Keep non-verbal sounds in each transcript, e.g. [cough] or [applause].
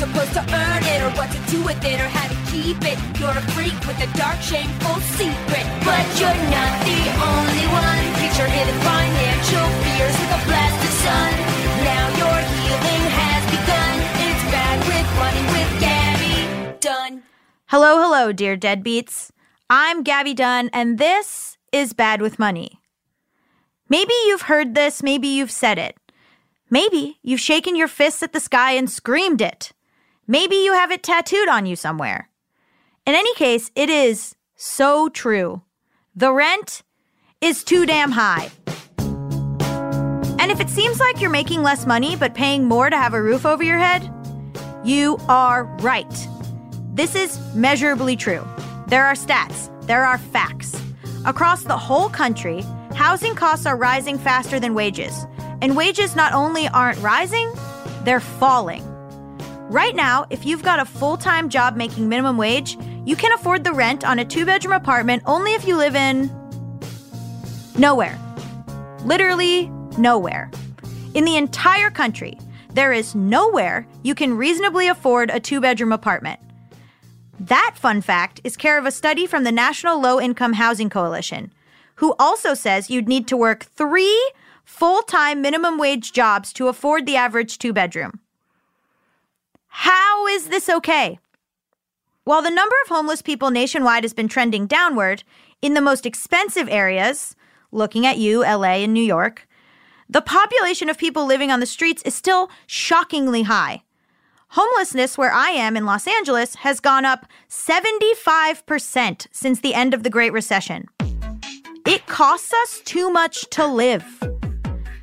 Supposed to earn it, or what to do with it, or how to keep it. You're a freak with a dark, shameful secret. But you're not the only one. Hidden financial fears with a blast of sun. Now your healing has begun. It's bad with money with Gabby Dunn. Hello, hello, dear deadbeats. I'm Gabby Dunn, and this is Bad with Money. Maybe you've heard this, maybe you've said it. Maybe you've shaken your fists at the sky and screamed it. Maybe you have it tattooed on you somewhere. In any case, it is so true. The rent is too damn high. And if it seems like you're making less money but paying more to have a roof over your head, you are right. This is measurably true. There are stats, there are facts. Across the whole country, housing costs are rising faster than wages. And wages not only aren't rising, they're falling. Right now, if you've got a full time job making minimum wage, you can afford the rent on a two bedroom apartment only if you live in nowhere. Literally nowhere. In the entire country, there is nowhere you can reasonably afford a two bedroom apartment. That fun fact is care of a study from the National Low Income Housing Coalition, who also says you'd need to work three full time minimum wage jobs to afford the average two bedroom. How is this okay? While the number of homeless people nationwide has been trending downward, in the most expensive areas, looking at you, LA and New York, the population of people living on the streets is still shockingly high. Homelessness, where I am in Los Angeles, has gone up 75% since the end of the Great Recession. It costs us too much to live.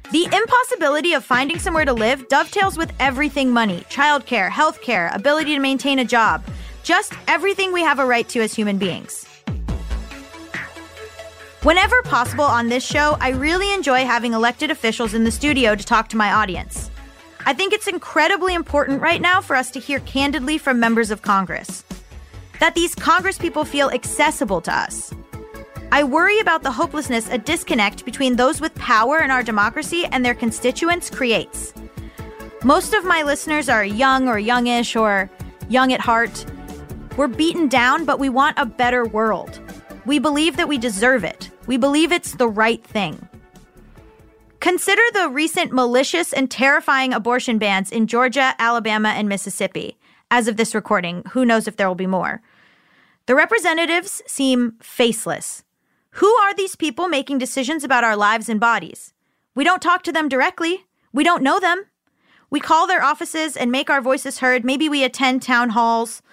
The impossibility of finding somewhere to live dovetails with everything money childcare, healthcare, ability to maintain a job, just everything we have a right to as human beings. Whenever possible on this show, I really enjoy having elected officials in the studio to talk to my audience. I think it's incredibly important right now for us to hear candidly from members of Congress. That these Congress people feel accessible to us. I worry about the hopelessness a disconnect between those with power in our democracy and their constituents creates. Most of my listeners are young or youngish or young at heart. We're beaten down, but we want a better world. We believe that we deserve it. We believe it's the right thing. Consider the recent malicious and terrifying abortion bans in Georgia, Alabama, and Mississippi. As of this recording, who knows if there will be more. The representatives seem faceless. Who are these people making decisions about our lives and bodies? We don't talk to them directly. We don't know them. We call their offices and make our voices heard. Maybe we attend town halls.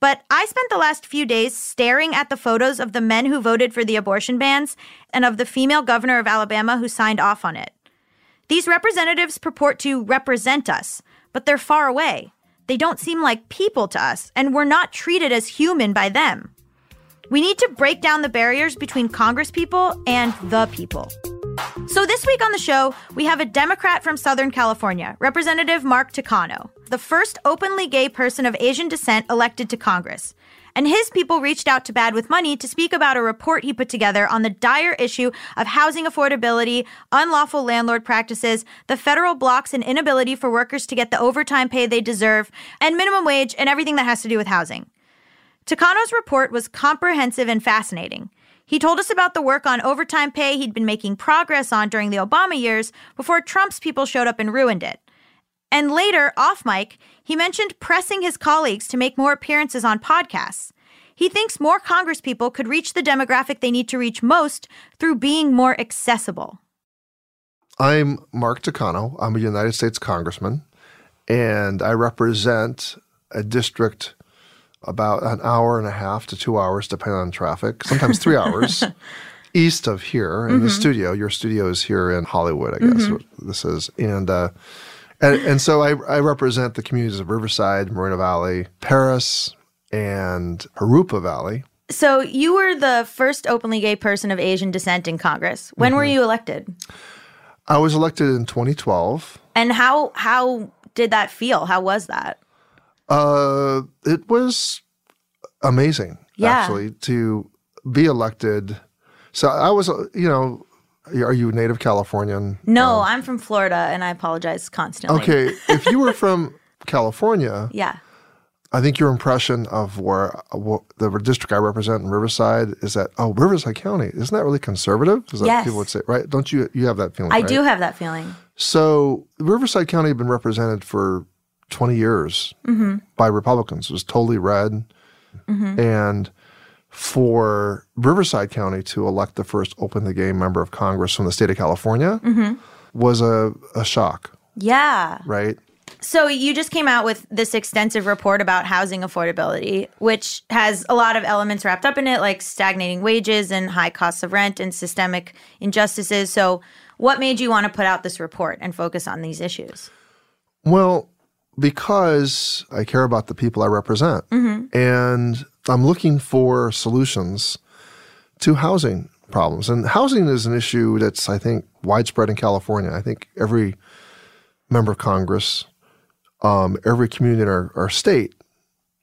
but I spent the last few days staring at the photos of the men who voted for the abortion bans and of the female governor of Alabama who signed off on it. These representatives purport to represent us, but they're far away. They don't seem like people to us, and we're not treated as human by them. We need to break down the barriers between Congress people and the people. So, this week on the show, we have a Democrat from Southern California, Representative Mark Takano, the first openly gay person of Asian descent elected to Congress. And his people reached out to Bad with Money to speak about a report he put together on the dire issue of housing affordability, unlawful landlord practices, the federal blocks and inability for workers to get the overtime pay they deserve, and minimum wage and everything that has to do with housing. Takano's report was comprehensive and fascinating. He told us about the work on overtime pay he'd been making progress on during the Obama years before Trump's people showed up and ruined it. And later, off mic, he mentioned pressing his colleagues to make more appearances on podcasts. He thinks more congresspeople could reach the demographic they need to reach most through being more accessible. I'm Mark Takano. I'm a United States Congressman, and I represent a district about an hour and a half to two hours, depending on traffic, sometimes three hours, [laughs] east of here in the mm-hmm. studio. Your studio is here in Hollywood, I guess mm-hmm. this is. And, uh, and, and so I, I represent the communities of Riverside, Moreno Valley, Perris, and Jurupa Valley. So, you were the first openly gay person of Asian descent in Congress. When were mm-hmm. you elected? I was elected in 2012. And how how did that feel? How was that? Uh, it was amazing, Yeah. actually, to be elected. So I was, uh, you know, are you a native Californian? No, I'm from Florida and I apologize constantly. Okay, if you were from California, [laughs] Yeah. I think your impression of where, wh- the district I represent in Riverside is that oh, Riverside County isn't that really conservative? Is that what Yes. people would say, right? Don't you you have that feeling? I right? do have that feeling. So Riverside County had been represented for 20 years mm-hmm. by Republicans. It was totally red. Mm-hmm. And for Riverside County to elect the first openly gay member of Congress from the state of California mm-hmm. was a, a shock, Yeah. right? So you just came out with this extensive report about housing affordability, which has a lot of elements wrapped up in it, like stagnating wages and high costs of rent and systemic injustices. So, what made you want to put out this report and focus on these issues? Well, because I care about the people I represent and I'm looking for solutions to housing problems. And housing is an issue that's, I think, widespread in California. I think every member of Congress, um, every community in our, our state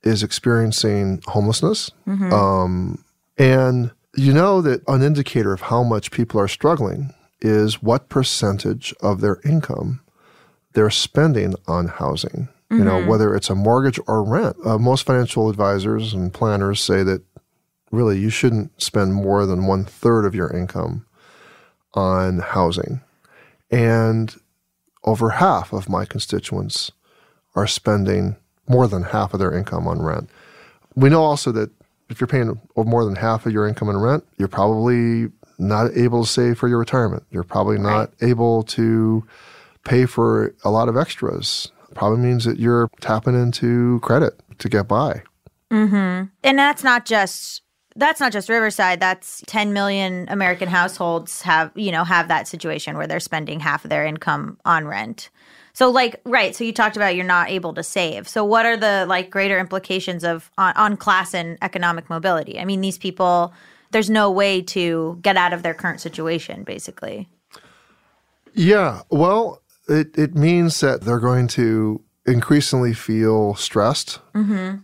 is experiencing homelessness. Um, and you know that an indicator of how much people are struggling is what percentage of their income they're spending on housing. You know, whether it's a mortgage or rent. Uh, most financial advisors and planners say that really you shouldn't spend more than one third of your income on housing. And over half of my constituents are spending more than half of their income on rent. We know also that if you're paying more than half of your income in rent, you're probably not able to save for your retirement. You're probably not able to pay for a lot of extras. Probably means that you're tapping into credit to get by. Mm-hmm. And that's not just that's not just Riverside. That's 10 million American households have, you know, have that situation where they're spending half of their income on rent. So like right, so you talked about you're not able to save. So what are the like greater implications of on, on class and economic mobility? I mean, these people there's no way to get out of their current situation basically. Yeah, well, it, it means that they're going to increasingly feel stressed.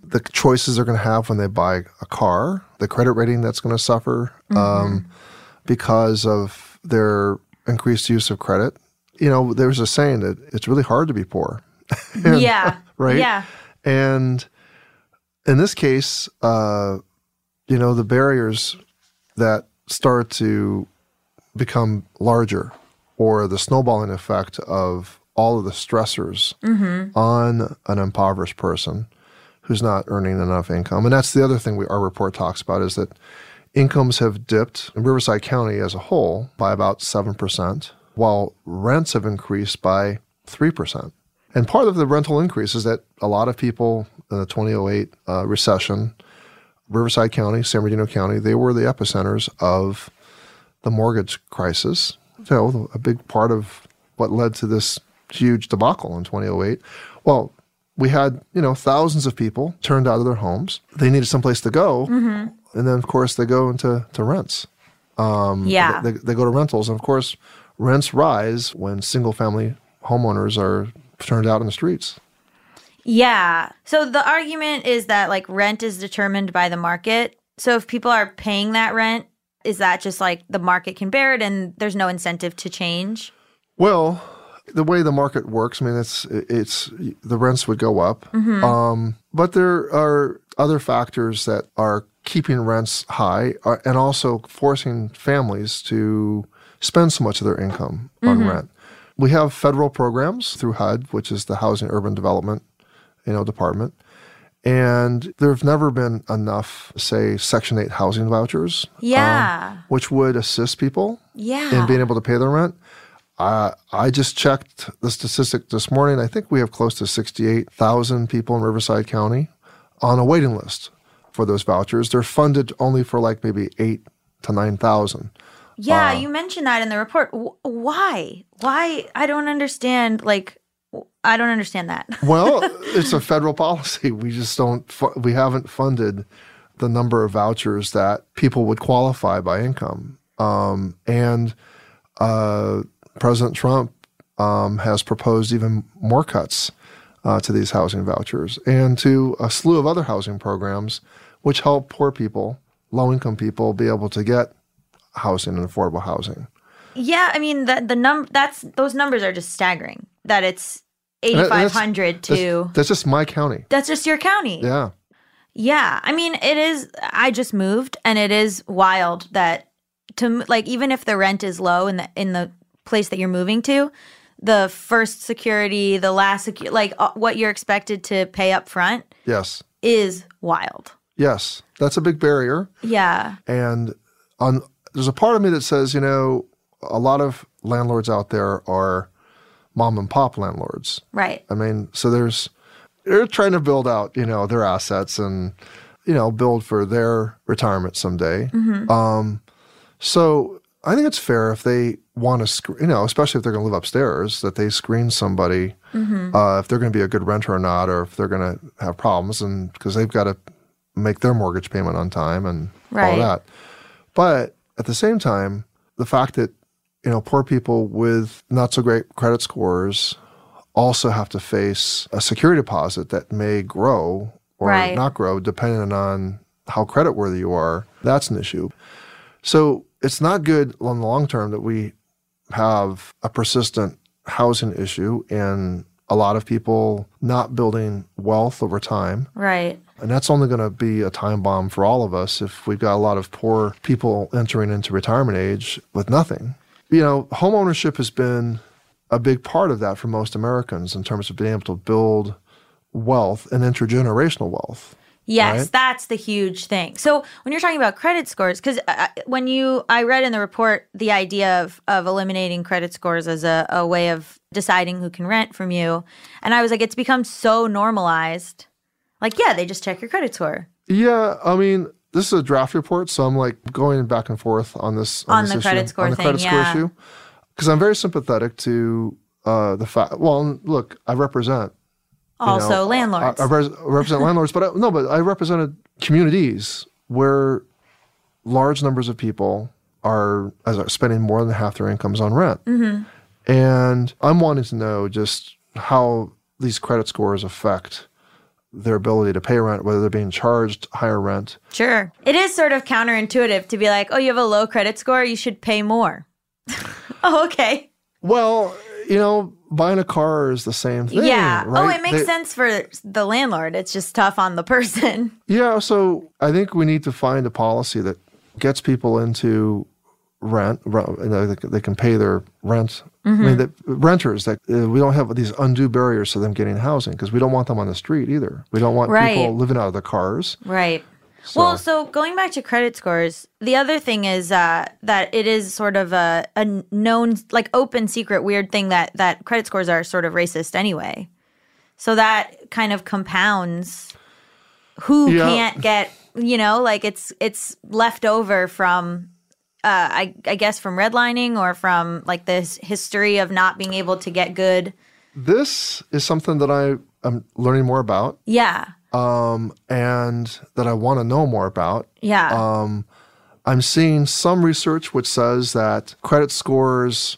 The choices they're going to have when they buy a car, the credit rating that's going to suffer um, because of their increased use of credit. You know, there's a saying that it's really hard to be poor. [laughs] yeah. [laughs] right? Yeah. And in this case, uh, you know, the barriers that start to become larger or the snowballing effect of all of the stressors on an impoverished person who's not earning enough income. And that's the other thing we, our report talks about is that incomes have dipped in Riverside County as a whole by about 7%, while rents have increased by 3%. And part of the rental increase is that a lot of people in the 2008 uh, recession, Riverside County, San Bernardino County, they were the epicenters of the mortgage crisis. So a big part of what led to this huge debacle in 2008. Well, we had you know thousands of people turned out of their homes. They needed someplace to go, mm-hmm. and then of course they go into to rents. Um, yeah. They, they go to rentals, and of course rents rise when single family homeowners are turned out in the streets. Yeah. So the argument is that like rent is determined by the market. So if people are paying that rent, is that just like the market can bear it and there's no incentive to change? Well, the way the market works, I mean, it's it's the rents would go up, um, but there are other factors that are keeping rents high uh, and also forcing families to spend so much of their income on rent. We have federal programs through HUD, which is the Housing Urban Development, you know, department, and there have never been enough, say, Section Eight housing vouchers, um, Yeah. which would assist people yeah. in being able to pay their rent. Uh, I just checked the statistic this morning. I think we have close to 68,000 people in Riverside County on a waiting list for those vouchers. They're funded only for like maybe eight to 9,000. yeah, you mentioned that in the report. W- why? Why? I don't understand. Like, I don't understand that. [laughs] Well, it's a federal policy. We just don't, fu- we haven't funded the number of vouchers that people would qualify by income. Um, and uh, President Trump um, has proposed even more cuts uh, to these housing vouchers and to a slew of other housing programs which help poor people, low income people, be able to get housing and affordable housing. yeah, I mean the the num that's those numbers are just staggering. That it's eighty And that- five that's- That's, to that's just my county. that's just your county. Yeah. Yeah, I mean, it is. I just moved, and it is wild that to like even if the rent is low in the in the place that you're moving to, the first security, the last secu- like uh, what you're expected to pay up front Yes. is wild. Yes. That's a big barrier. Yeah, And on there's a part of me that says, you know, a lot of landlords out there are mom and pop landlords. right. I mean, so there's they're trying to build out, you know, their assets and you know, build for their retirement someday. Um, so I think it's fair if they want to, sc- you know, especially if they're going to live upstairs, that they screen somebody uh, if they're going to be a good renter or not, or if they're going to have problems, and because they've got to make their mortgage payment on time and all that. But at the same time, the fact that you know poor people with not so great credit scores also have to face a security deposit that may grow or Right. not grow depending on how creditworthy you are. That's an issue. So it's not good on the long term that we have a persistent housing issue and a lot of people not building wealth over time. Right. And that's only going to be a time bomb for all of us if we've got a lot of poor people entering into retirement age with nothing. You know, home ownership has been a big part of that for most Americans in terms of being able to build wealth and intergenerational wealth. Yes, right? that's the huge thing. So when you're talking about credit scores, because uh, when you, I read in the report the idea of of eliminating credit scores as a, a way of deciding who can rent from you, and I was like, it's become so normalized. Like, yeah, they just check your credit score. Yeah, I mean, this is a draft report, so I'm like going back and forth on this On this the credit issue, score on the thing, credit score yeah. issue, because I'm very sympathetic to uh, the fact. Well, look, I represent Also, know, landlords. I, I res- represent landlords, but I, no, but I represented communities where large numbers of people are, as are spending more than half their incomes on rent, Mm-hmm. and I'm wanting to know just how these credit scores affect their ability to pay rent, whether they're being charged higher rent. Sure. It is sort of counterintuitive to be like, oh, you have a low credit score, you should pay more. [laughs] oh, okay. Well, you know, buying a car is the same thing. yeah. Oh, right? Oh, it makes They- sense for the landlord. It's just tough on the person. [laughs] Yeah, so I think we need to find a policy that gets people into rent. re- You know, they, they can pay their rent. I Mm-hmm. mean, the renters that uh, we don't have these undue barriers to them getting housing because we don't want them on the street either. We don't want Right. people living out of the cars. Right. Well, so going back to credit scores, the other thing is uh, that it is sort of a, a known, like open secret, weird thing that that credit scores are sort of racist anyway. So that kind of compounds who Yeah. can't get, you know, like it's it's left over from uh I I guess from redlining or from like this history of not being able to get good. This is something that I am learning more about Yeah. um, and that I want to know more about. Yeah. Um, I'm seeing some research which says that credit scores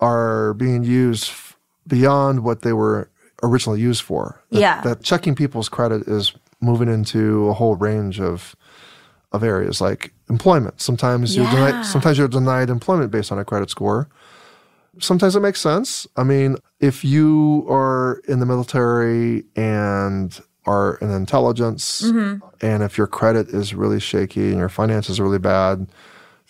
are being used f- beyond what they were originally used for. That, Yeah. That checking people's credit is moving into a whole range of of areas like employment. Sometimes you're denied, sometimes you're denied employment based on a credit score. Sometimes it makes sense. I mean, if you are in the military and are in intelligence, Mm-hmm. and if your credit is really shaky and your finances are really bad,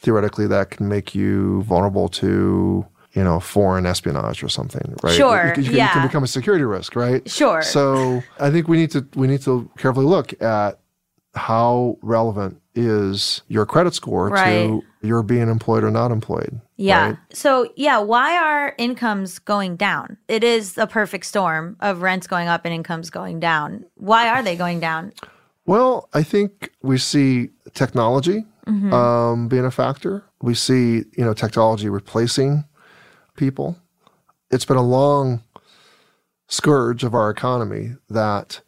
theoretically that can make you vulnerable to you know foreign espionage or something, right? Sure, You, you can, you can become a security risk, right? Sure. So I think we need to we need to carefully look at how relevant is your credit score Right. to your being employed or not employed. Yeah. right? So, yeah, why are incomes going down? It is a perfect storm of rents going up and incomes going down. Why are they going down? Well, I think we see technology um, being a factor. We see you know technology replacing people. It's been a long scourge of our economy that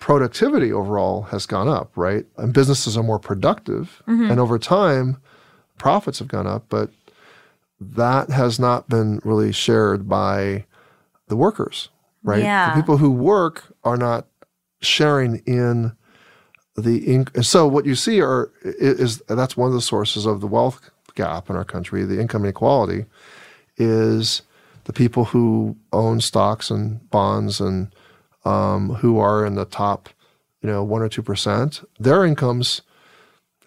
productivity overall has gone up, right? And businesses are more productive, mm-hmm. and over time, profits have gone up, but that has not been really shared by the workers, right? Yeah. The people who work are not sharing in the inc- so what you see are i- is that's one of the sources of the wealth gap in our country the income inequality is the people who own stocks and bonds and um, who are in the top you know one or two percent their incomes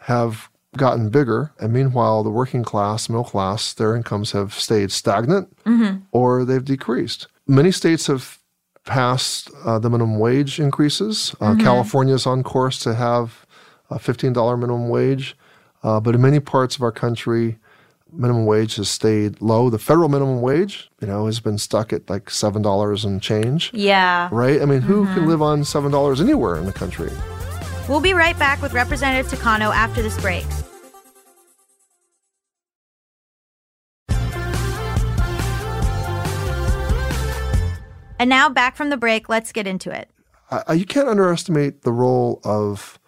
have gotten bigger. And meanwhile the working class middle class their incomes have stayed stagnant or they've decreased. Many states have passed uh, the minimum wage increases. Uh, California is on course to have a $15 minimum wage, uh, but in many parts of our country, minimum wage has stayed low. The federal minimum wage, you know, has been stuck at like seven dollars and change. Yeah. Right? I mean, who can mm-hmm. live on seven dollars anywhere in the country? We'll be right back with Representative Takano after this break. And now back from the break, let's get into it. I, you can't underestimate the role of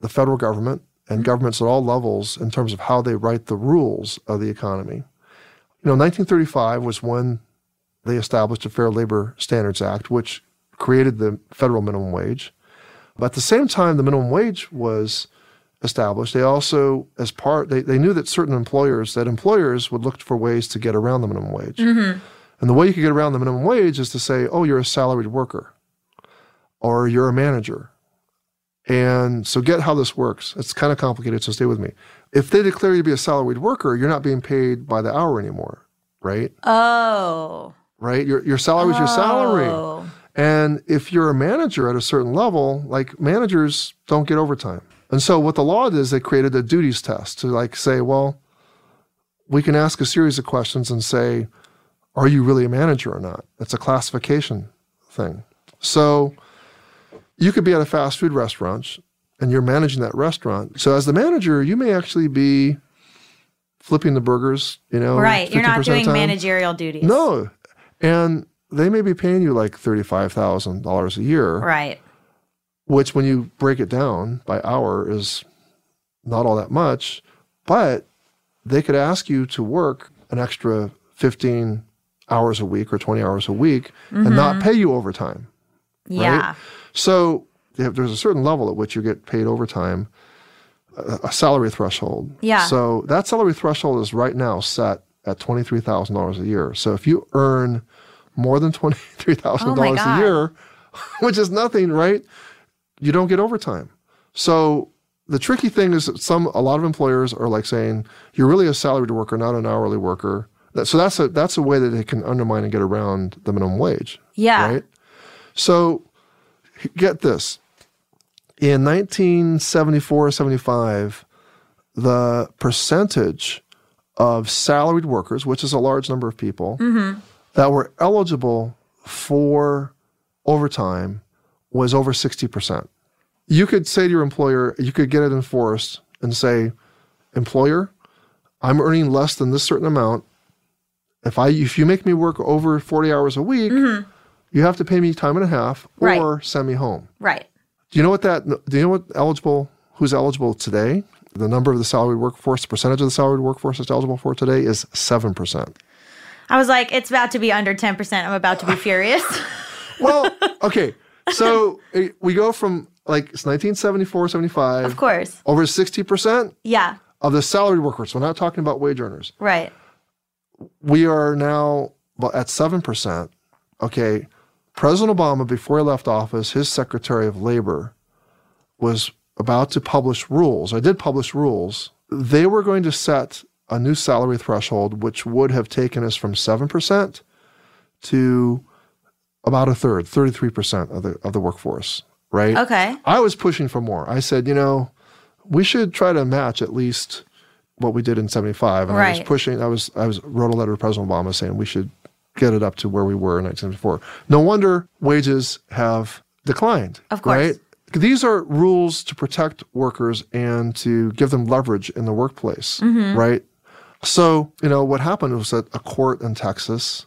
the federal government and governments at all levels in terms of how they write the rules of the economy. You know, 1935 was when they established a Fair Labor Standards Act, which created the federal minimum wage. But at the same time the minimum wage was established, they also, as part, they, they knew that certain employers, that employers would look for ways to get around the minimum wage. Mm-hmm. And the way you could get around the minimum wage is to say, oh, you're a salaried worker or you're a manager. And so get how this works. It's kind of complicated, so stay with me. If they declare you to be a salaried worker, you're not being paid by the hour anymore, right? Oh. Right? Your your salary is your salary. Oh. And if you're a manager at a certain level, like managers don't get overtime. And so what the law did is they created a duties test to like say, well, we can ask a series of questions and say, are you really a manager or not? It's a classification thing. So you could be at a fast food restaurant and you're managing that restaurant. So as the manager, you may actually be flipping the burgers, you know, Right. You're not doing managerial duties. No. And they may be paying you like $35,000 a year, Right. which when you break it down by hour is not all that much, but they could ask you to work an extra 15 hours a week or 20 hours a week and not mm-hmm. pay you overtime. Yeah. So there's a certain level at which you get paid overtime, a, salary threshold. Yeah. So that salary threshold is right now set at twenty three thousand dollars a year. So if you earn more than twenty three thousand Oh my dollars God. a year, [laughs] which is nothing, right? You don't get overtime. So the tricky thing is that some a lot of employers are like saying you're really a salaried worker, not an hourly worker. So that's a that's a way that they can undermine and get around the minimum wage. Yeah. Right. So get this. In 1974 75, the percentage of salaried workers, which is a large number of people, Mm-hmm. that were eligible for overtime was over 60%. You could say to your employer, you could get it enforced and say, employer, I'm earning less than this certain amount. If I if you make me work over 40 hours a week, you have to pay me time and a half or Right. send me home. Right. Do you know what that do you know what eligible who's eligible today? The number of the salaried workforce, the percentage of the salaried workforce that's eligible for today is 7%. I was like, it's about to be under 10%. I'm about to be furious. [laughs] Well, okay. So eh, we go from like it's 1974, 75. of course. Over 60% Yeah. of the salaried workforce. We're not talking about wage earners. Right. We are now at 7%. Okay. President Obama, before he left office, his Secretary of Labor was about to publish rules. I did publish rules. They were going to set a new salary threshold, which would have taken us from 7% to about a third, 33% of the, of the workforce, right? Okay. I was pushing for more. I said, you know, we should try to match at least what we did in 75. And I was pushing, I was, I was wrote a letter to President Obama saying we should get it up to where we were in 1974. No wonder wages have declined. Of course. Right? These are rules to protect workers and to give them leverage in the workplace, Mm-hmm. right? So, you know, what happened was that a court in Texas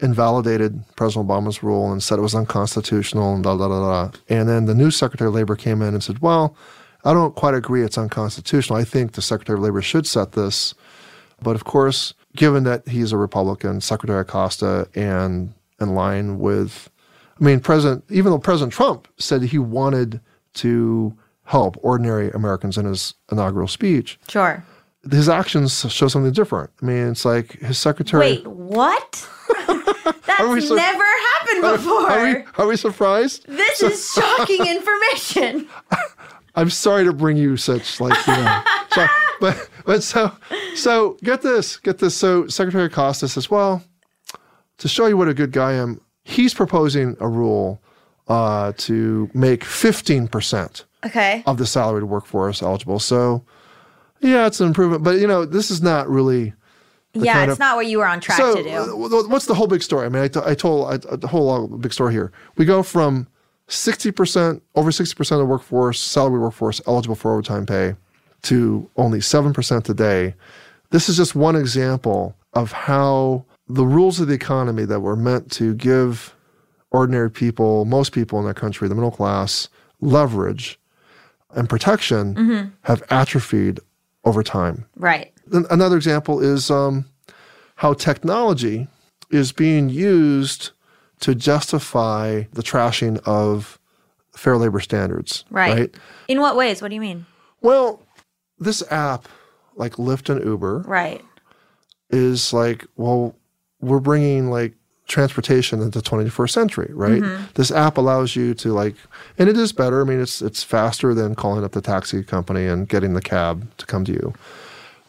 invalidated President Obama's rule and said it was unconstitutional and da da da da. And then the new Secretary of Labor came in and said, "Well, I don't quite agree it's unconstitutional. I think the Secretary of Labor should set this." But of course, given that he's a Republican, Secretary Acosta, and in line with, I mean, President, even though President Trump said he wanted to help ordinary Americans in his inaugural speech, Sure. his actions show something different. I mean, it's like his secretary. Wait, what? [laughs] That's so- never happened before. Are we, are we surprised? this is shocking [laughs] information. I'm sorry to bring you such like you know, so, but but so so get this, get this. So Secretary Acosta says, well, to show you what a good guy I am, he's proposing a rule uh, to make 15 percent Okay. of the salaried workforce eligible. So yeah, it's an improvement, but you know, this is not really. Yeah, it's of- not what you were on track so, to do. what's the whole big story? I mean, I, t- I told I, the whole long, big story here. We go from 60%, over 60% of the workforce, salary workforce eligible for overtime pay to only 7% today. This is just one example of how the rules of the economy that were meant to give ordinary people, most people in our country, the middle class, leverage and protection Mm-hmm. have atrophied over time. right. Another example is um, how technology is being used to justify the trashing of fair labor standards. Right. In what ways? What do you mean? Well, this app, like Lyft and Uber, Right. is like, well, we're bringing like transportation into the 21st century, right? Mm-hmm. This app allows you to like, and it is better. I mean, it's it's faster than calling up the taxi company and getting the cab to come to you.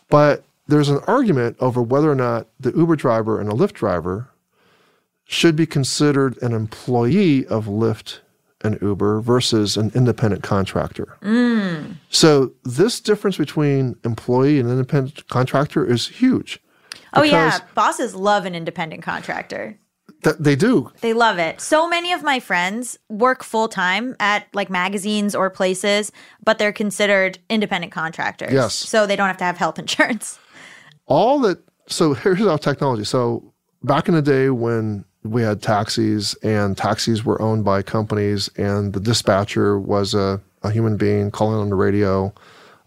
But there's an argument over whether or not the Uber driver and a Lyft driver should be considered an employee of Lyft and Uber versus an independent contractor. Mm. So this difference between employee and independent contractor is huge. Oh yeah, bosses love an independent contractor. That they do. They love it. So many of my friends work full time at like magazines or places, but they're considered independent contractors. Yes. So they don't have to have health [laughs] insurance. all that so [laughs] here's our technology so back in the day when we had taxis and taxis were owned by companies and the dispatcher was a, a human being calling on the radio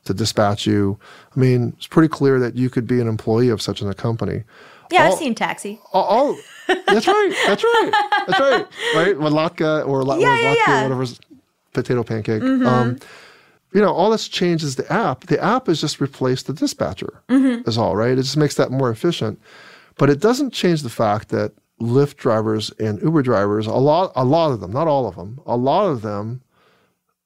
to dispatch you i mean it's pretty clear that you could be an employee of such a company Yeah, All- I've seen Taxi. all that's right that's right that's right right with latke or, la- Yeah, or yeah, yeah. whatever's potato pancake um, you know, all that's changed is the app. The app has just replaced the dispatcher, is all, right? It just makes that more efficient. But it doesn't change the fact that Lyft drivers and Uber drivers, a lot, a lot of them, not all of them, a lot of them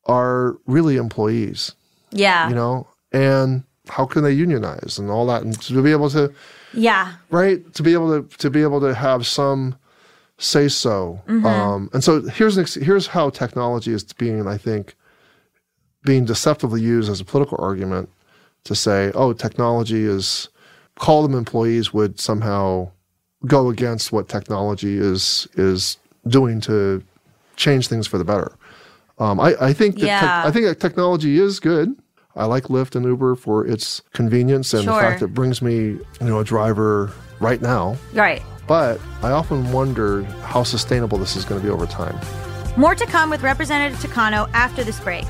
are really employees, Yeah. you know, and how can they unionize and all that? And to be able to, yeah. right, to be able to, to be able to have some say so. Um, and so here's an, ex- here's how technology is being, I think, being deceptively used as a political argument to say, oh, technology is call them employees would somehow go against what technology is is doing to change things for the better. Um, I, I think that Yeah. I think that technology is good. I like Lyft and Uber for its convenience and the fact that it brings me, you know, a driver right now. Right. But I often wondered how sustainable this is going to be over time. More to come with Representative Takano after this break.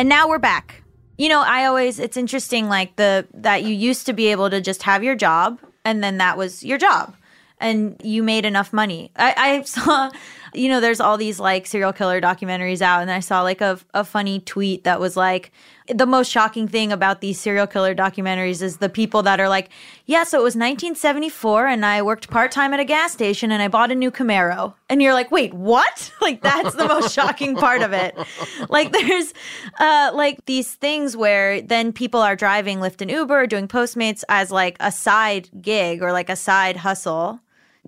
And now we're back. You know, I always it's interesting like the that you used to be able to just have your job and then that was your job and you made enough money. I, I [laughs] saw, you know, there's all these like serial killer documentaries out, and I saw like a, a funny tweet that was like, the most shocking thing about these serial killer documentaries is the people that are like, yeah, so it was 1974, and I worked part time at a gas station, and I bought a new Camaro. And you're like, wait, what? [laughs] Like, that's the most shocking part of it. Like, there's uh, like these things where then people are driving Lyft and Uber, doing Postmates as like a side gig or like a side hustle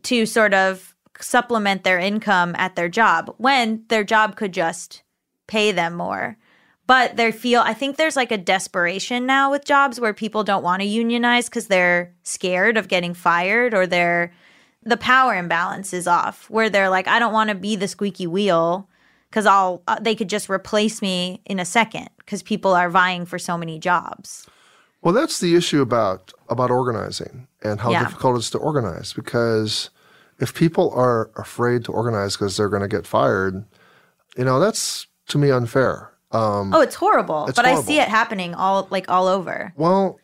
to sort of supplement their income at their job when their job could just pay them more. But they feel, I think there's like a desperation now with jobs where people don't want to unionize because they're scared of getting fired or they're, the power imbalance is off where they're like, I don't want to be the squeaky wheel because I'll, uh, they could just replace me in a second because people are vying for so many jobs. Well, that's the issue about about organizing and how Yeah. difficult it is to organize because if people are afraid to organize because they're going to get fired, you know, that's to me unfair. Um, Oh, it's horrible. It's but I see it happening all like all over. well,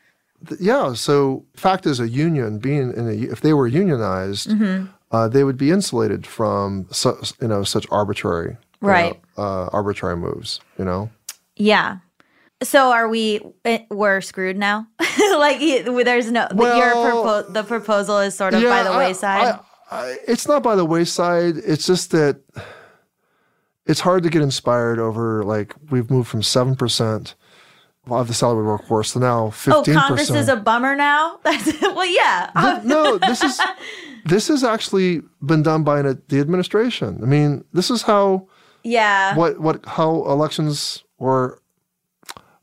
th- yeah. So, fact is, a union being in a, if they were unionized, Mm-hmm. uh, they would be insulated from su- you know such arbitrary Right. know, uh, arbitrary moves. You know. Yeah. So are we? eh, We're screwed now. [laughs] like there's no. your Well, propo- the proposal is sort of by the I- wayside. I- it's not by the wayside. It's just that it's hard to get inspired over like we've moved from seven percent of the salary workforce to now oh, fifteen. Oh, Congress is a bummer now. [laughs] That's well, yeah. No, this is [laughs] this has actually been done by an, the administration. I mean, this is how yeah. what what how elections were.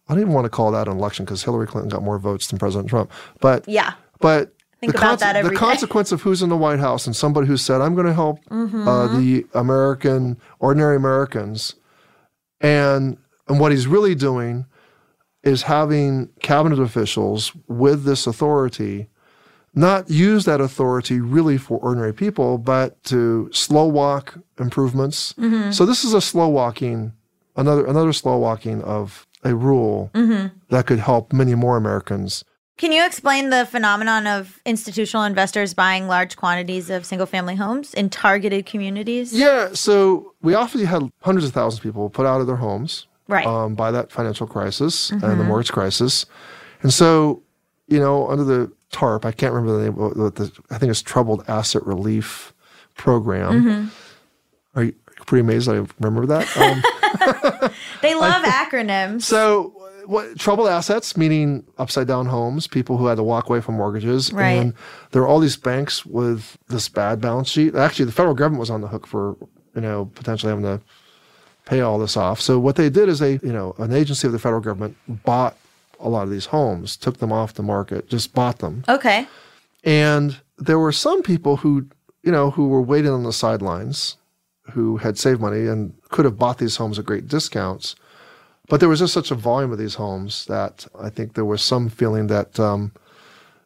I don't even want to call that an election because Hillary Clinton got more votes than President Trump. But Yeah. But Think the, about that every the day. consequence of who's in the White House and somebody who said, I'm going to help Mm-hmm. uh, the American, ordinary Americans. And, and what he's really doing is having cabinet officials with this authority not use that authority really for ordinary people, but to slow walk improvements. Mm-hmm. So this is a slow walking, another another slow walking of a rule Mm-hmm. that could help many more Americans Can you explain the phenomenon of institutional investors buying large quantities of single family homes in targeted communities? Yeah, so we obviously had hundreds of thousands of people put out of their homes Right. um, by that financial crisis and the mortgage crisis. And so, you know, under the TARP, I can't remember the name, what the, I think it's Troubled Asset Relief Program. Are, you, are you pretty amazed that I remember that? Um, [laughs] they [laughs] love acronyms. so, what troubled assets, meaning upside down homes, people who had to walk away from mortgages. Right. And there are all these banks with this bad balance sheet. Actually, the federal government was on the hook for, you know, potentially having to pay all this off. So what they did is they, you know, an agency of the federal government bought a lot of these homes, took them off the market, just bought them. okay. And there were some people who, you know, who were waiting on the sidelines, who had saved money and could have bought these homes at great discounts. But there was just such a volume of these homes that I think there was some feeling that um,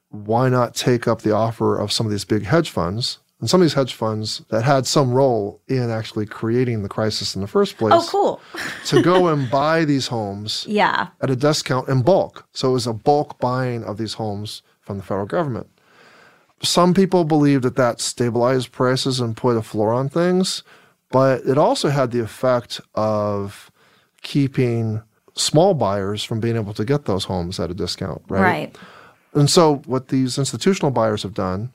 why not take up the offer of some of these big hedge funds and some of these hedge funds that had some role in actually creating the crisis in the first place Oh, cool. [laughs] to go and buy these homes Yeah. at a discount in bulk. So it was a bulk buying of these homes from the federal government. Some people believe that that stabilized prices and put a floor on things, but it also had the effect of keeping small buyers from being able to get those homes at a discount, right? Right. And so what these institutional buyers have done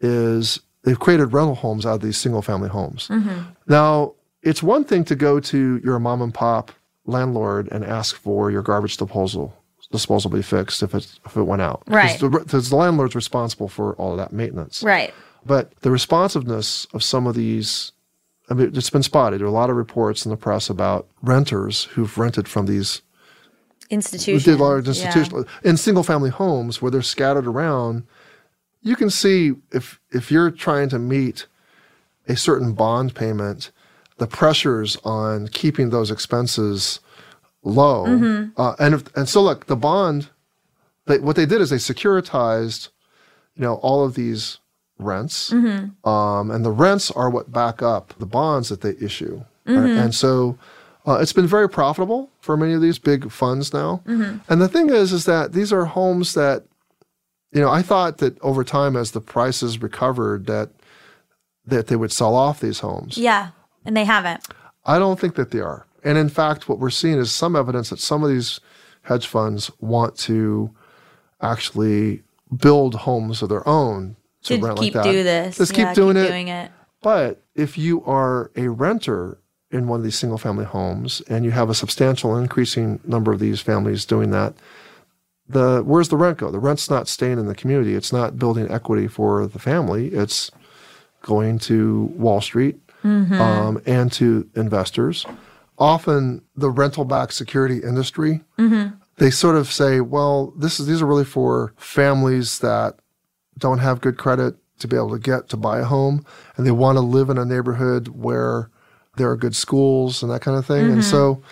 is they've created rental homes out of these single family homes. Mm-hmm. Now, it's one thing to go to your mom and pop landlord and ask for your garbage disposal disposal be fixed if it if it went out. Right. Because the, the landlord's responsible for all of that maintenance. Right. But the responsiveness of some of these, I mean, it's been spotted. There are a lot of reports in the press about renters who've rented from these Institutions. large yeah. institutional in single family homes where they're scattered around. You can see if if you're trying to meet a certain bond payment, the pressures on keeping those expenses low. Mm-hmm. Uh, and if, and so look, the bond, they, what they did is they securitized, you know, all of these rents, Mm-hmm. um, and the rents are what back up the bonds that they issue. Mm-hmm. And so uh, it's been very profitable for many of these big funds now. Mm-hmm. And the thing is, is that these are homes that, you know, I thought that over time as the prices recovered, that that they would sell off these homes. Yeah, and they haven't. I don't think that they are. And in fact, what we're seeing is some evidence that some of these hedge funds want to actually build homes of their own to, To rent keep like that. do this. Just Yeah, keep doing it. Doing it. But if you are a renter in one of these single family homes and you have a substantial increasing number of these families doing that, the where's the rent go? The rent's not staying in the community. It's not building equity for the family. It's going to Wall Street um, and to investors. Often the rental backed security industry, they sort of say, well, this is these are really for families that don't have good credit to be able to get to buy a home and they want to live in a neighborhood where there are good schools and that kind of thing. And mm-hmm. so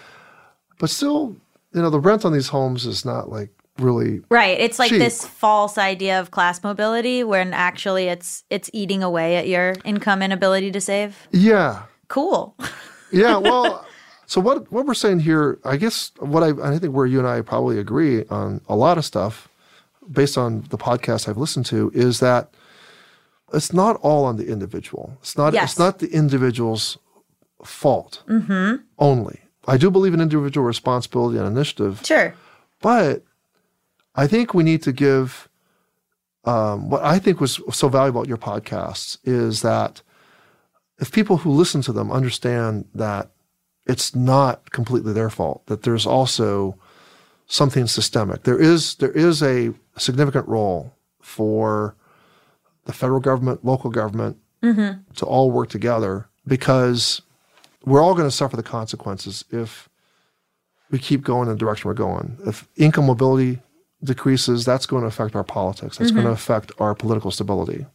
but still, you know, the rent on these homes is not like really Right. It's like cheap. this false idea of class mobility when actually it's it's eating away at your income and ability to save. Yeah. Cool. [laughs] Yeah, well, [laughs] so what what we're saying here, I guess what I I think where you and I probably agree on a lot of stuff based on the podcast I've listened to is that it's not all on the individual. It's not Yes. it's not the individual's fault only. I do believe in individual responsibility and initiative, Sure. but I think we need to give um, what I think was so valuable at your podcasts is that if people who listen to them understand that it's not completely their fault, that there's also something systemic. There is there is a significant role for the federal government, local government to all work together because we're all going to suffer the consequences if we keep going in the direction we're going. If income mobility decreases, that's going to affect our politics. That's going to affect our political stability.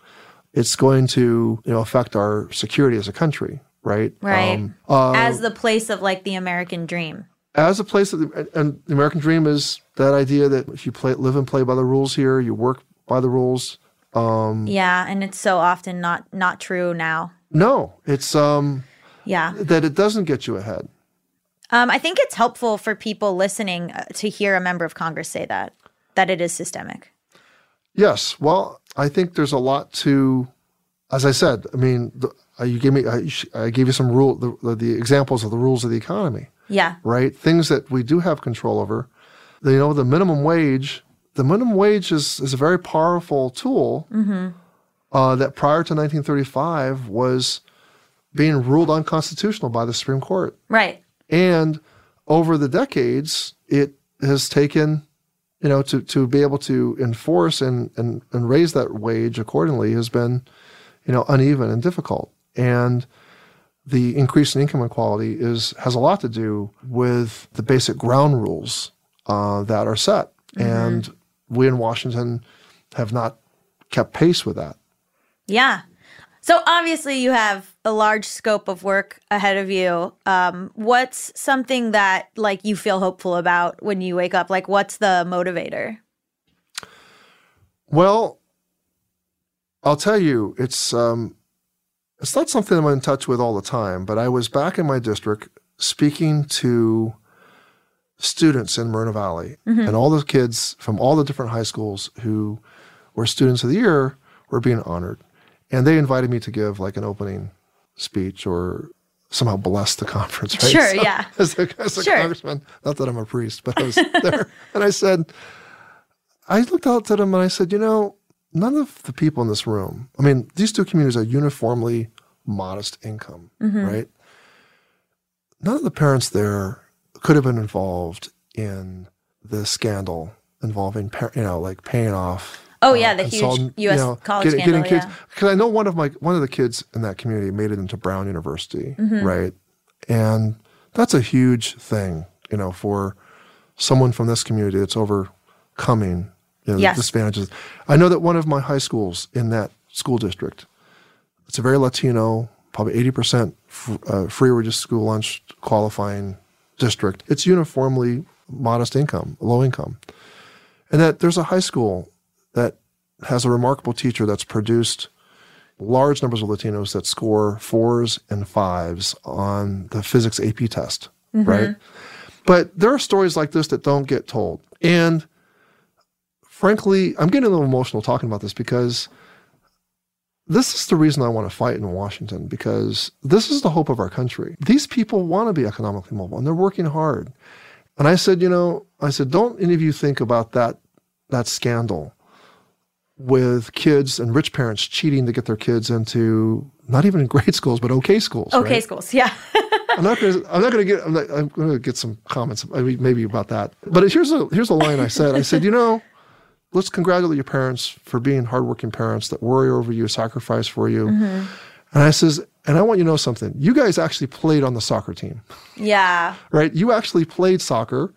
It's going to you know affect our security as a country, right? Right. Um, uh, As the place of like the American dream. As a place the, and the American dream is that idea that if you play, live and play by the rules here, you work by the rules. Um, Yeah, and it's so often not not true now. No, it's um, Yeah. that it doesn't get you ahead. Um, I think it's helpful for people listening uh, to hear a member of Congress say that that it is systemic. Yes. Well, I think there's a lot to, as I said. I mean, the, uh, you gave me, I, I gave you some rule, the, the, the examples of the rules of the economy, Yeah. right? Things that we do have control over. You know, the minimum wage. The minimum wage is is a very powerful tool uh, that prior to 1935 was being ruled unconstitutional by the Supreme Court. Right. And over the decades, it has taken, you know, to, to be able to enforce and, and, and raise that wage accordingly has been, you know, uneven and difficult. And the increase in income inequality is has a lot to do with the basic ground rules uh, that are set. And we in Washington have not kept pace with that. Yeah. So obviously you have a large scope of work ahead of you. Um, what's something that like you feel hopeful about when you wake up? Like what's the motivator? Well, I'll tell you, it's um, it's not something I'm in touch with all the time. But I was back in my district speaking to students in Moreno Valley, mm-hmm. and all the kids from all the different high schools who were students of the year were being honored, and they invited me to give like an opening speech or somehow bless the [laughs] conference. Right? Sure, yeah. [laughs] As a, as a Sure. congressman, not that I'm a priest, but I was [laughs] there, and I said. I looked out at them and I said, you know, none of the people in this room, I mean, these two communities are uniformly modest income, right? None of the parents there could have been involved in the scandal involving, par- you know, like paying off. Oh, yeah, the huge US college scandal, kids. yeah. Because I know one of my one of the kids in that community made it into Brown University, Mm-hmm. right? And that's a huge thing, you know, for someone from this community that's overcoming you know, Yes. disadvantages. I know that one of my high schools in that school district, it's a very Latino, probably 80% f- uh, free reduced school lunch qualifying district. It's uniformly modest income, low income. And that there's a high school that has a remarkable teacher that's produced large numbers of Latinos that score fours and fives on the physics AP test, right? But there are stories like this that don't get told. And frankly, I'm getting a little emotional talking about this because this is the reason I want to fight in Washington because this is the hope of our country. These people want to be economically mobile and they're working hard. And I said, you know, I said, don't any of you think about that that scandal with kids and rich parents cheating to get their kids into not even in grade [laughs] schools but okay schools. Okay, right? schools. Yeah. [laughs] I'm not gonna. I'm not gonna get. I'm, not, I'm gonna get some comments. Maybe about that. But here's a here's a line I said. I said, you know, let's congratulate your parents for being hardworking parents that worry over you, sacrifice for you. Mm-hmm. And I says, and I want you to know something. You guys actually played on the soccer team, yeah. right? You actually played soccer.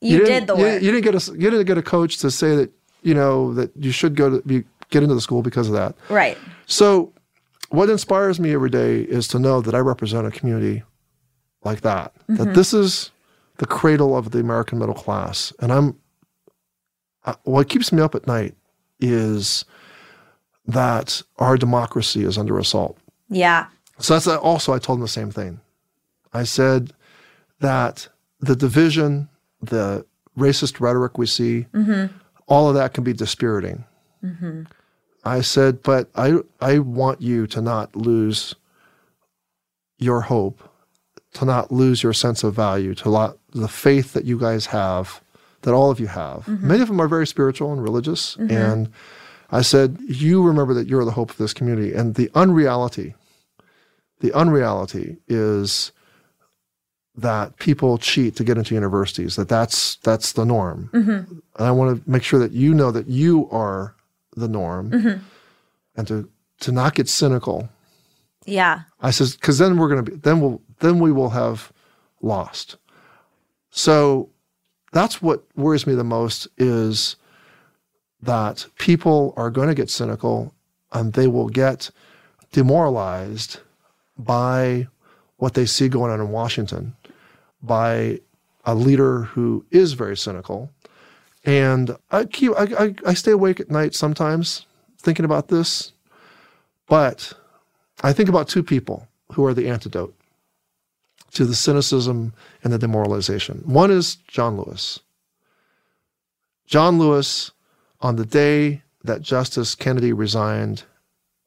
You, didn't- did the you, work. You didn't get a you didn't get a coach to say that you know that you should go to be get into the school because of that. right. So, what inspires me every day is to know that I represent a community like that. That mm-hmm. this is the cradle of the American middle class, and I'm. I, what keeps me up at night is that our democracy is under assault. Yeah. So that's uh, also I told him the same thing. I said that the division, the racist rhetoric we see, mm-hmm. all of that can be dispiriting. Mm-hmm. I said, but I I want you to not lose your hope, to not lose your sense of value, to lot the faith that you guys have, that all of you have. Mm-hmm. Many of them are very spiritual and religious, mm-hmm. and I said, you remember that you're the hope of this community, and the unreality the unreality is that people cheat to get into universities that that's that's the norm. Mm-hmm. And i want to make sure that you know that you are the norm and to to not get cynical. Yeah. i says because then we're going to be then we'll then we will have lost. So that's what worries me the most is that people are going to get cynical and they will get demoralized by what they see going on in Washington, by a leader who is very cynical. And I keep I, I, I stay awake at night sometimes thinking about this, but I think about two people who are the antidote to the cynicism and the demoralization. One is John Lewis. John Lewis, on the day that Justice Kennedy resigned,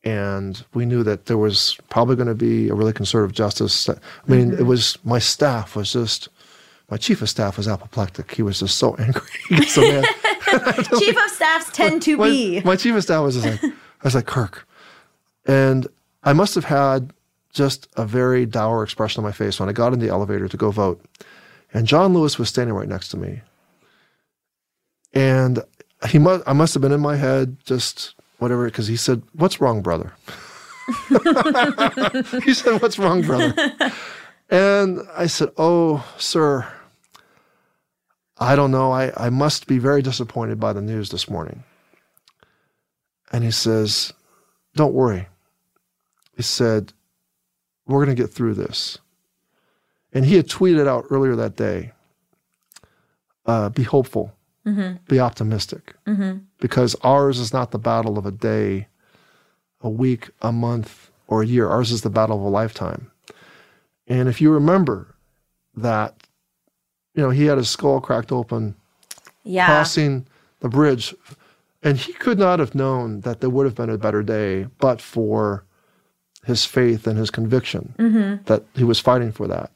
and we knew that there was probably going to be a really conservative justice. I mean, it mm-hmm. was my staff was just my chief of staff was apoplectic. He was just so angry. [laughs] So mad. [laughs] [laughs] Chief of staffs tend to my, be. my chief of staff was just like, I was like, Kirk. And I must have had just a very dour expression on my face when I got in the elevator to go vote. And John Lewis was standing right next to me. And he must, I must have been in my head, just whatever, because he said, What's wrong, brother? [laughs] he said, What's wrong, brother? And I said, Oh, sir, I don't know. I, I must be very disappointed by the news this morning. And he says, Don't worry. He said, We're going to get through this. And he had tweeted out earlier that day uh, be hopeful, be optimistic, because ours is not the battle of a day, a week, a month, or a year. Ours is the battle of a lifetime. And if you remember that, you know, he had his skull cracked open Yeah. crossing the bridge. And he could not have known that there would have been a better day but for his faith and his conviction that he was fighting for that.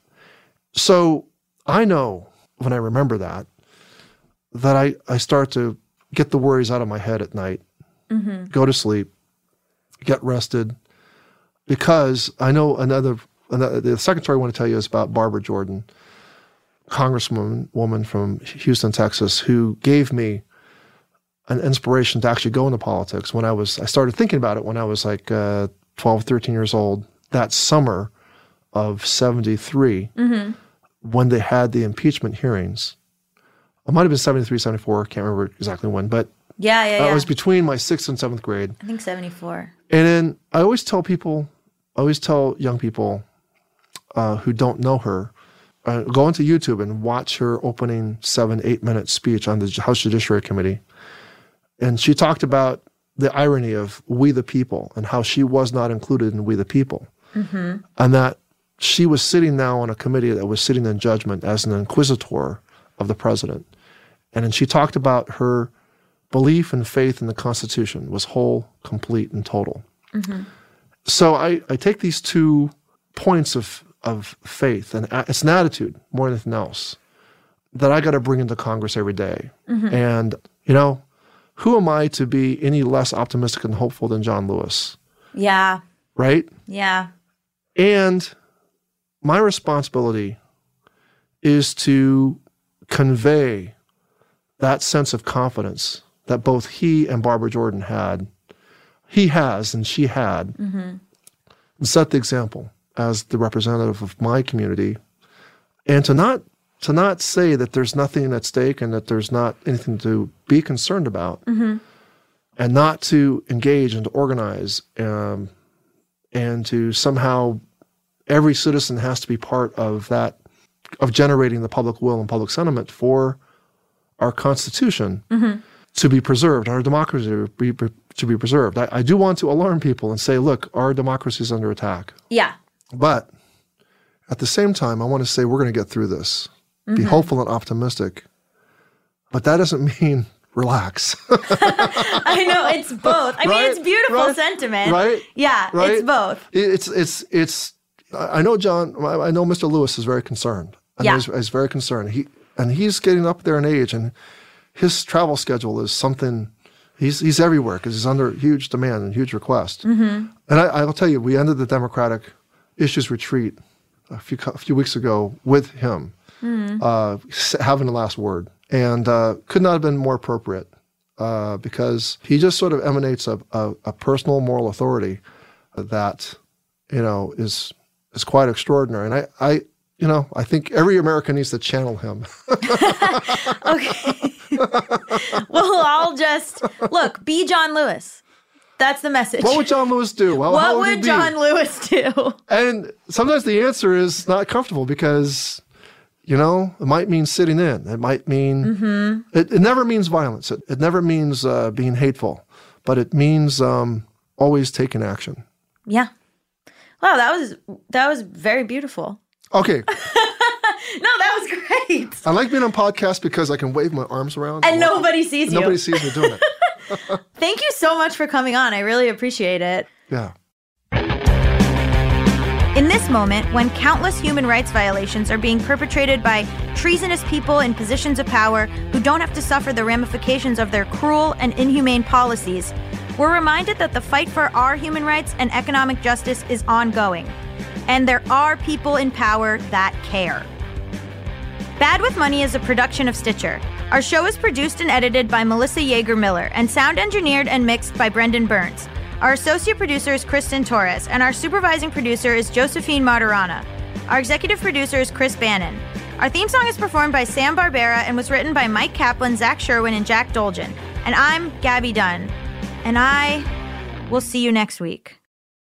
So I know when I remember that, that I, I start to get the worries out of my head at night, go to sleep, get rested, because I know another, another, the second story I want to tell you is about Barbara Jordan congresswoman woman from Houston, Texas, who gave me an inspiration to actually go into politics when I was, I started thinking about it when I was like uh, 12, 13 years old. That summer of 73, when they had the impeachment hearings, I might have been 73, 74, can't remember exactly when, but Yeah, yeah, I yeah. was between my sixth and seventh grade. I think 74. And then I always tell people, I always tell young people uh, who don't know her, uh, go into YouTube and watch her opening seven, eight minute speech on the House Judiciary Committee. And she talked about the irony of we the people and how she was not included in we the people. Mm-hmm. And that she was sitting now on a committee that was sitting in judgment as an inquisitor of the president. And then she talked about her belief and faith in the Constitution was whole, complete, and total. Mm-hmm. So I, I take these two points of, of faith, and it's an attitude more than anything else that I got to bring into Congress every day. Mm-hmm. And, you know, who am I to be any less optimistic and hopeful than John Lewis, Yeah, right? yeah. And my responsibility is to convey that sense of confidence that both he and Barbara Jordan had. He has and she had. And set the example as the representative of my community. And to not to not say that there's nothing at stake and that there's not anything to be concerned about. And not to engage and to organize um, and to somehow every citizen has to be part of that of generating the public will and public sentiment for our constitution to be preserved our democracy to be, to be preserved I, I do want to alarm people and say look our democracy is under attack Yeah. but at the same time i want to say we're going to get through this be hopeful and optimistic but that doesn't [laughs] mean relax [laughs] I know it's both. I mean, it's beautiful Right? sentiment. Right? Yeah, Right? it's both. It's it's it's. I I know John. I I know Mr. Lewis is very concerned. I know Yeah. he's, he's very concerned. He and he's getting up there in age, and his travel schedule is something. He's he's everywhere because he's under huge demand and huge request. Mm-hmm. And I, I'll tell you, we ended the Democratic Issues Retreat a few a few weeks ago with him, Mm-hmm. uh, having the last word, and uh, could not have been more appropriate uh, because he just sort of emanates a, a, a personal moral authority that you know is is quite extraordinary. And I, I you know I think every American needs to channel him. [laughs] Okay. [laughs] well, I'll just look. Be John Lewis. That's the message. what would John Lewis do? Well, What would, would? John Lewis do? And sometimes the answer is not comfortable because, you know, it might mean sitting in. It might mean, Mm-hmm. it, it never means violence. It, it never means uh, being hateful, but it means um, always taking action. Yeah. Wow, that was that was very beautiful. Okay. [laughs] No, that was great. I like being on podcasts because I can wave my arms around. And nobody sees you. Nobody sees me doing it. [laughs] [laughs] Thank you so much for coming on. I really appreciate it. Yeah. In this moment, when countless human rights violations are being perpetrated by treasonous people in positions of power who don't have to suffer the ramifications of their cruel and inhumane policies, we're reminded that the fight for our human rights and economic justice is ongoing. And there are people in power that care. Bad with Money is a production of Stitcher. Our show is produced and edited by Melissa Yeager Miller and sound engineered and mixed by Brendan Burns. Our associate producer is Kristen Torres, and our supervising producer is Josephine Maturana. Our executive producer is Chris Bannon. Our theme song is performed by Sam Barbera and was written by Mike Kaplan, Zach Sherwin, and Jack Dolgen. And I'm Gabby Dunn. And I will see you next week.